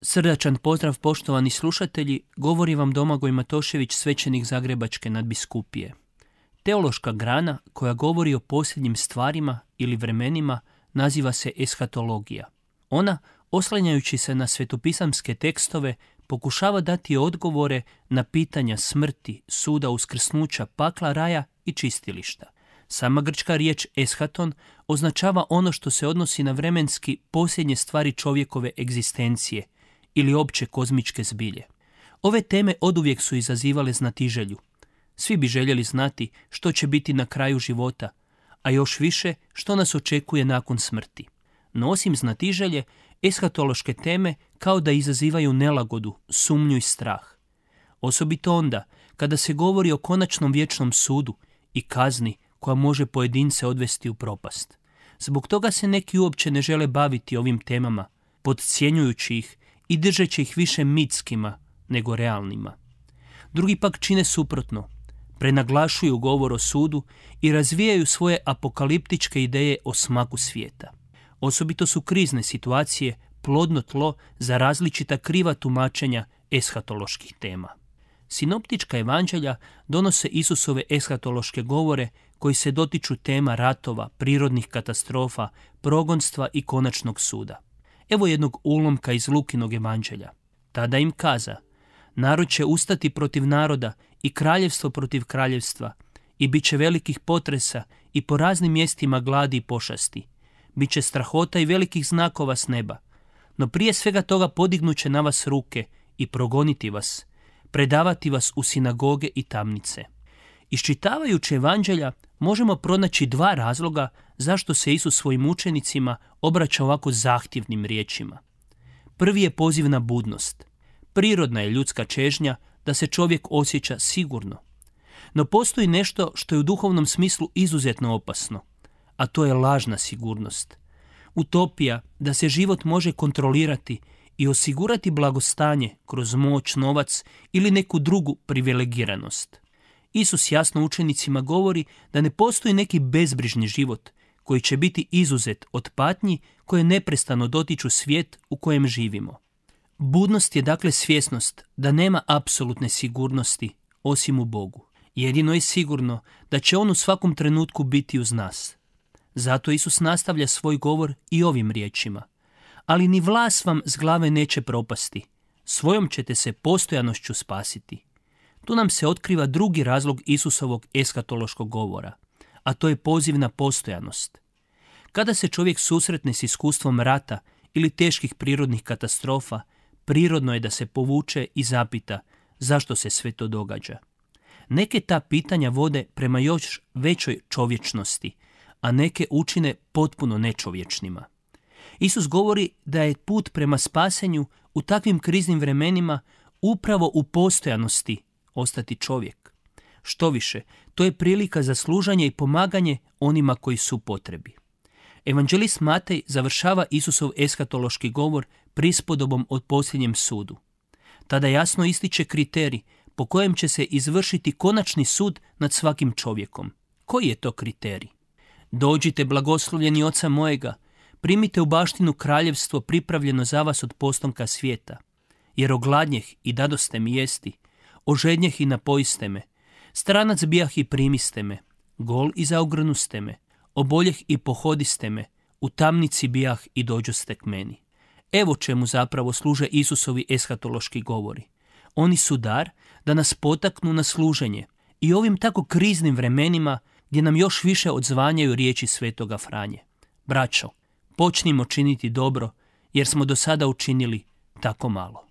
Srdačan pozdrav poštovani slušatelji, govori vam Domagoj Matošević, svećenik Zagrebačke nadbiskupije. Teološka grana koja govori o posljednjim stvarima ili vremenima naziva se eshatologija. Ona, oslanjajući se na svetopisamske tekstove, pokušava dati odgovore na pitanja smrti, suda, uskrsnuća, pakla, raja i čistilišta. Sama grčka riječ eshaton označava ono što se odnosi na vremenski posljednje stvari čovjekove egzistencije – ili opće kozmičke zbilje. Ove teme oduvijek su izazivale znatiželju. Svi bi željeli znati što će biti na kraju života, a još više što nas očekuje nakon smrti. No osim znatiželje, eshatološke teme kao da izazivaju nelagodu, sumnju i strah. Osobito onda kada se govori o konačnom vječnom sudu i kazni koja može pojedince odvesti u propast. Zbog toga se neki uopće ne žele baviti ovim temama, podcjenjujući ih i držeći ih više mitskima nego realnima. Drugi pak čine suprotno, prenaglašuju govor o sudu i razvijaju svoje apokaliptičke ideje o smaku svijeta. Osobito su krizne situacije plodno tlo za različita kriva tumačenja eshatoloških tema. Sinoptička evanđelja donose Isusove eshatološke govore koji se dotiču tema ratova, prirodnih katastrofa, progonstva i konačnog suda. Evo jednog ulomka iz Lukinog evanđelja. Tada im kaza, narod će ustati protiv naroda i kraljevstvo protiv kraljevstva i bit će velikih potresa i po raznim mjestima gladi i pošasti. Biće strahota i velikih znakova s neba. No prije svega toga podignuće na vas ruke i progoniti vas, predavati vas u sinagoge i tamnice. Iščitavajući evanđelja možemo pronaći dva razloga zašto se Isus svojim učenicima obraća ovako zahtjevnim riječima. Prvi je poziv na budnost. Prirodna je ljudska čežnja da se čovjek osjeća sigurno. No postoji nešto što je u duhovnom smislu izuzetno opasno, a to je lažna sigurnost. Utopija da se život može kontrolirati i osigurati blagostanje kroz moć, novac ili neku drugu privilegiranost. Isus jasno učenicima govori da ne postoji neki bezbrižni život koji će biti izuzet od patnji koje neprestano dotiču svijet u kojem živimo. Budnost je dakle svjesnost da nema apsolutne sigurnosti osim u Bogu. Jedino je sigurno da će On u svakom trenutku biti uz nas. Zato Isus nastavlja svoj govor i ovim riječima. Ali ni vlas vam s glave neće propasti. Svojom ćete se postojanošću spasiti. Tu nam se otkriva drugi razlog Isusovog eskatološkog govora, a to je poziv na postojanost. Kada se čovjek susretne s iskustvom rata ili teških prirodnih katastrofa, prirodno je da se povuče i zapita zašto se sve to događa. Neke ta pitanja vode prema još većoj čovječnosti, a neke učine potpuno nečovječnima. Isus govori da je put prema spasenju u takvim kriznim vremenima upravo u postojanosti ostati čovjek. Što više, to je prilika za služanje i pomaganje onima koji su potrebi. Evanđelist Matej završava Isusov eskatološki govor prispodobom od posljednjem sudu. Tada jasno ističe kriterij po kojem će se izvršiti konačni sud nad svakim čovjekom. Koji je to kriterij? Dođite blagoslovljeni oca mojega, primite u baštinu kraljevstvo pripravljeno za vas od postomka svijeta, jer ogladnjeh i dadoste mi jesti, ožednjeh i napojiste me, stranac bijah i primiste me, gol i zaogrnuste me, oboljeh i pohodiste me, u tamnici bijah i dođoste k meni. Evo čemu zapravo služe Isusovi eshatološki govori. Oni su dar da nas potaknu na služenje i ovim tako kriznim vremenima gdje nam još više odzvanjaju riječi svetoga Franje. Braćo, počnimo činiti dobro jer smo do sada učinili tako malo.